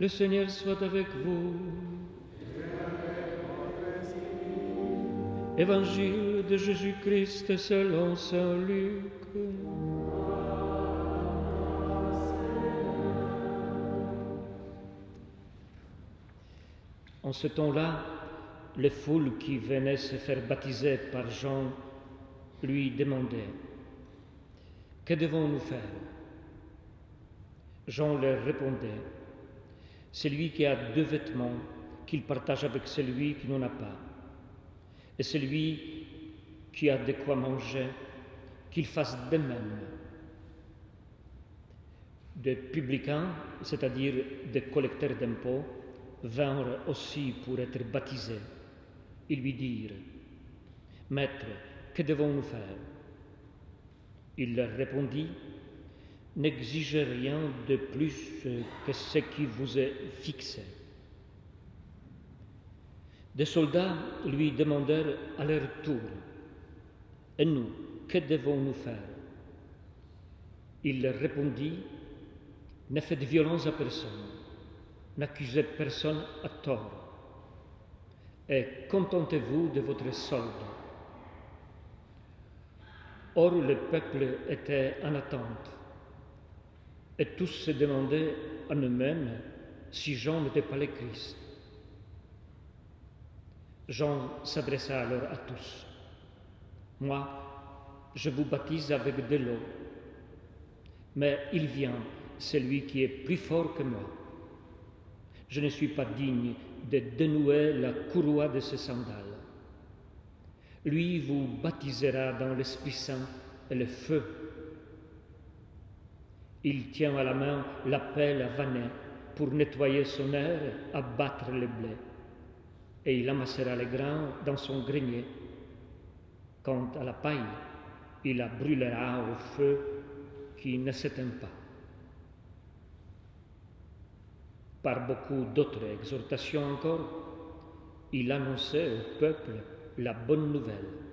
Le Seigneur soit avec vous. Évangile de Jésus-Christ selon Saint Luc. En ce temps-là, les foules qui venaient se faire baptiser par Jean lui demandaient Que devons-nous faire? Jean leur répondait Celui qui a deux vêtements, qu'il partage avec celui qui n'en a pas. Et celui qui a de quoi manger, qu'il fasse de même. Des publicains, c'est-à-dire des collecteurs d'impôts, vinrent aussi pour être baptisés. Ils lui dirent, Maître, que devons-nous faire? Il leur répondit, N'exigez rien de plus que ce qui vous est fixé. Des soldats lui demandèrent à leur tour, Et nous, que devons-nous faire? Il répondit, Ne faites violence à personne, n'accusez personne à tort, et contentez-vous de votre solde. Or le peuple était en attente, et tous se demandaient à eux-mêmes si Jean n'était pas le Christ. Jean s'adressa alors à tous. Moi, je vous baptise avec de l'eau, mais il vient celui qui est plus fort que moi. Je ne suis pas digne de dénouer la courroie de ses sandales. Lui vous baptisera dans l'Esprit Saint et le feu. Il tient à la main la pelle à vanner pour nettoyer son air, abattre le blé et il amassera les grains dans son grenier. Quant à la paille, il la brûlera au feu qui ne s'éteint pas. Par beaucoup d'autres exhortations encore, il annonçait au peuple la bonne nouvelle.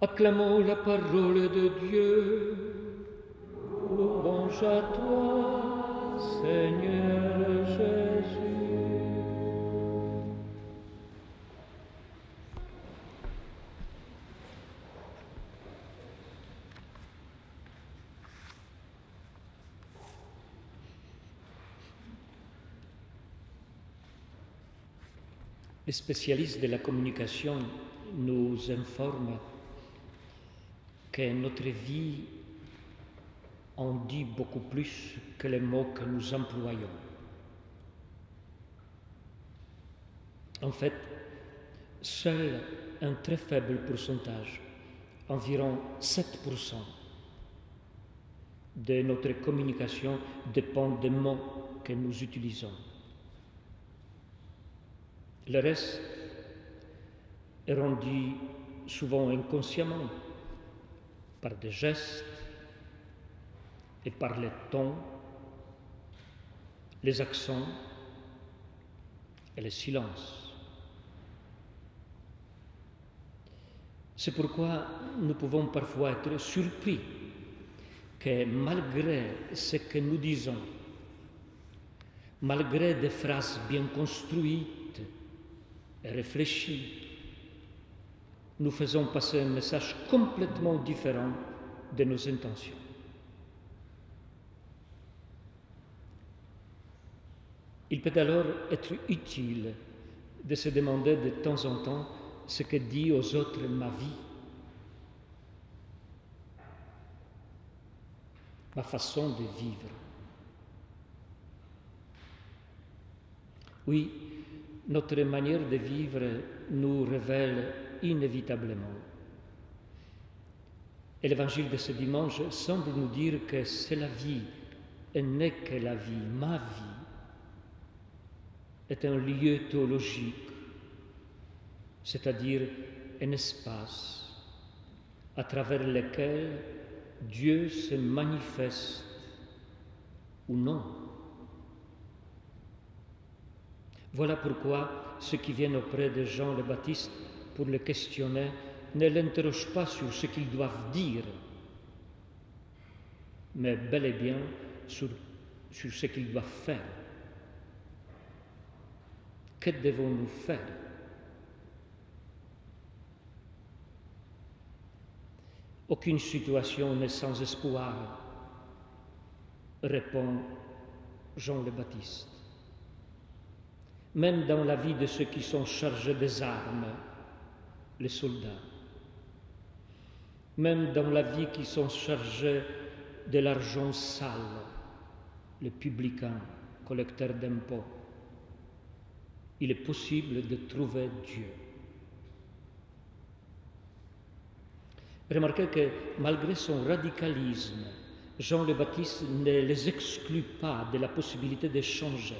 Acclamons la parole de Dieu. Louange à toi. Seigneur Jésus. Les spécialistes de la communication nous informent que notre vie en dit beaucoup plus que les mots que nous employons. En fait, seul un très faible pourcentage, environ 7%, de notre communication dépend des mots que nous utilisons. Le reste est rendu souvent inconsciemment par des gestes, et par les tons, les accents et les silences. C'est pourquoi nous pouvons parfois être surpris que malgré ce que nous disons, malgré des phrases bien construites et réfléchies, nous faisons passer un message complètement différent de nos intentions. Il peut alors être utile de se demander de temps en temps ce que dit aux autres ma vie, ma façon de vivre. Oui, notre manière de vivre nous révèle inévitablement. Et l'évangile de ce dimanche semble nous dire que c'est la vie et n'est que la vie, ma vie, est un lieu théologique, c'est-à-dire un espace à travers lequel Dieu se manifeste ou non. Voilà pourquoi ceux qui viennent auprès de Jean le Baptiste pour le questionner ne l'interrogent pas sur ce qu'ils doivent dire, mais bel et bien sur, sur ce qu'il doit faire. Que devons-nous faire? Aucune situation n'est sans espoir, répond Jean le Baptiste. Même dans la vie de ceux qui sont chargés des armes, les soldats, même dans la vie qui sont chargés de l'argent sale, les publicains, collecteurs d'impôts, il est possible de trouver Dieu. Remarquez que malgré son radicalisme, Jean le Baptiste ne les exclut pas de la possibilité de changer.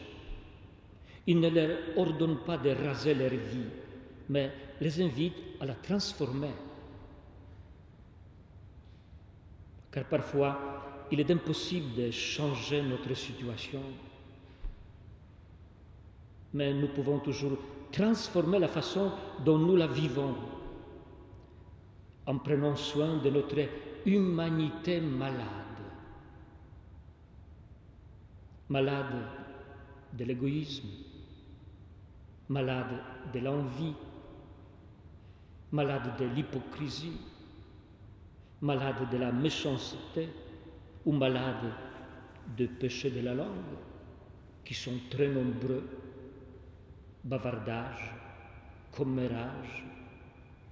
Il ne leur ordonne pas de raser leur vie, mais les invite à la transformer. Car parfois, il est impossible de changer notre situation, mais nous pouvons toujours transformer la façon dont nous la vivons en prenant soin de notre humanité malade. Malade de l'égoïsme, malade de l'envie, malade de l'hypocrisie, malade de la méchanceté ou malade de péché de la langue, qui sont très nombreux, bavardage, commérage,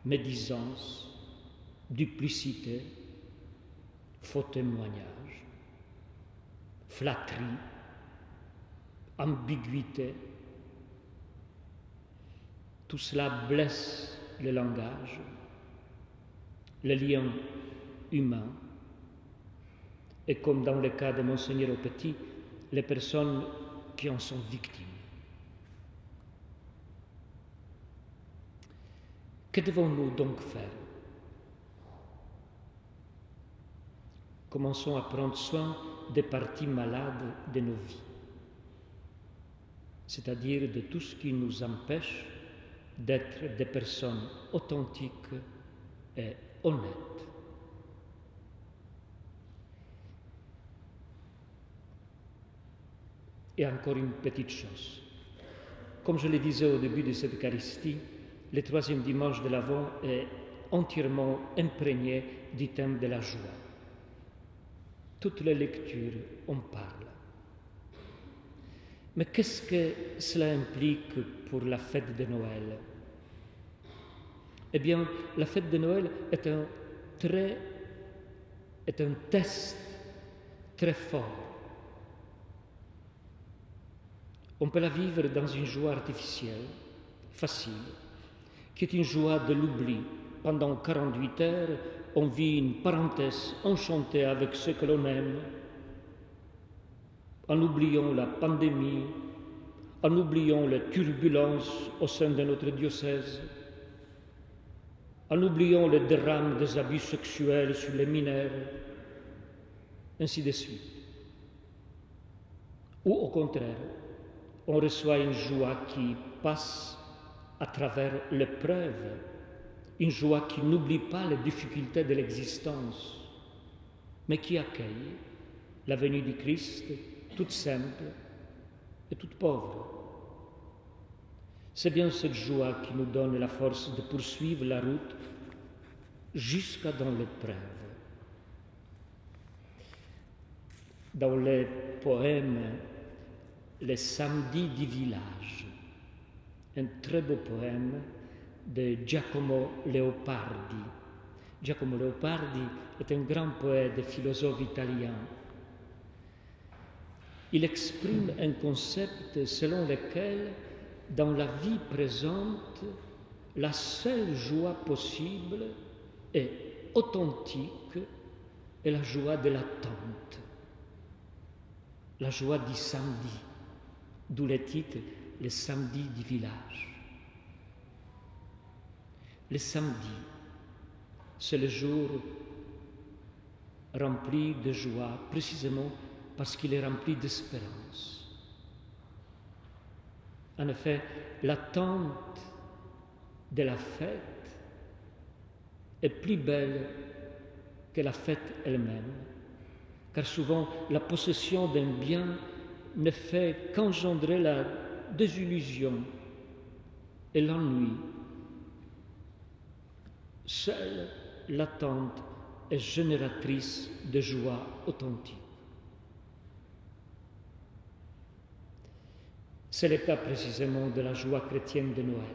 médisance, duplicité, faux témoignage, flatterie, ambiguïté. Tout cela blesse le langage, le lien humain, et comme dans le cas de Monseigneur au Petit, les personnes qui en sont victimes. Que devons-nous donc faire? Commençons à prendre soin des parties malades de nos vies, c'est-à-dire de tout ce qui nous empêche d'être des personnes authentiques et honnêtes. Et encore une petite chose. Comme je le disais au début de cette Eucharistie, le troisième dimanche de l'Avent est entièrement imprégné du thème de la joie toutes les lectures en parlent. Mais qu'est-ce que cela implique pour la fête de Noël? Eh bien, la fête de Noël est un, test très fort. On peut la vivre dans une joie artificielle, facile, qui est une joie de l'oubli. Pendant 48 heures, on vit une parenthèse enchantée avec ce que l'on aime, en oubliant la pandémie, en oubliant les turbulences au sein de notre diocèse, en oubliant les drames des abus sexuels sur les mineurs, ainsi de suite. Ou au contraire, on reçoit une joie qui passe à travers l'épreuve une joie qui n'oublie pas les difficultés de l'existence, mais qui accueille la venue du Christ toute simple et toute pauvre. C'est bien cette joie qui nous donne la force de poursuivre la route jusqu'à dans l'épreuve. Dans les poèmes Les samedis du village, un très beau poème de Giacomo Leopardi. Giacomo Leopardi est un grand poète et philosophe italien. Il exprime un concept selon lequel, dans la vie présente, la seule joie possible et authentique est la joie de l'attente, la joie du samedi, d'où le titre Le samedi du village. Le samedi, c'est le jour rempli de joie, précisément parce qu'il est rempli d'espérance. En effet, l'attente de la fête est plus belle que la fête elle-même, car souvent la possession d'un bien ne fait qu'engendrer la désillusion et l'ennui. Seule l'attente est génératrice de joie authentique. C'est cas précisément de la joie chrétienne de Noël.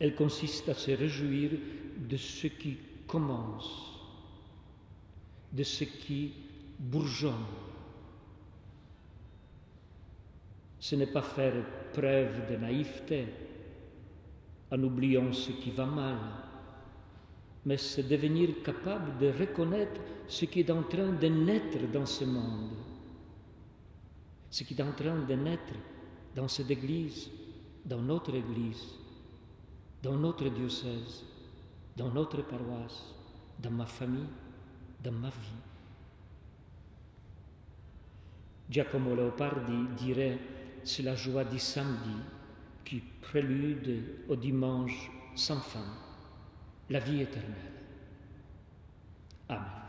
Elle consiste à se réjouir de ce qui commence, de ce qui bourgeonne. Ce n'est pas faire preuve de naïveté en oubliant ce qui va mal, mais c'est devenir capable de reconnaître ce qui est en train de naître dans ce monde, ce qui est en train de naître dans cette Église, dans notre Église, dans notre diocèse, dans notre paroisse, dans ma famille, dans ma vie. Giacomo Leopardi dirait c'est la joie du samedi qui prélude au dimanche sans fin, la vie éternelle. Amen.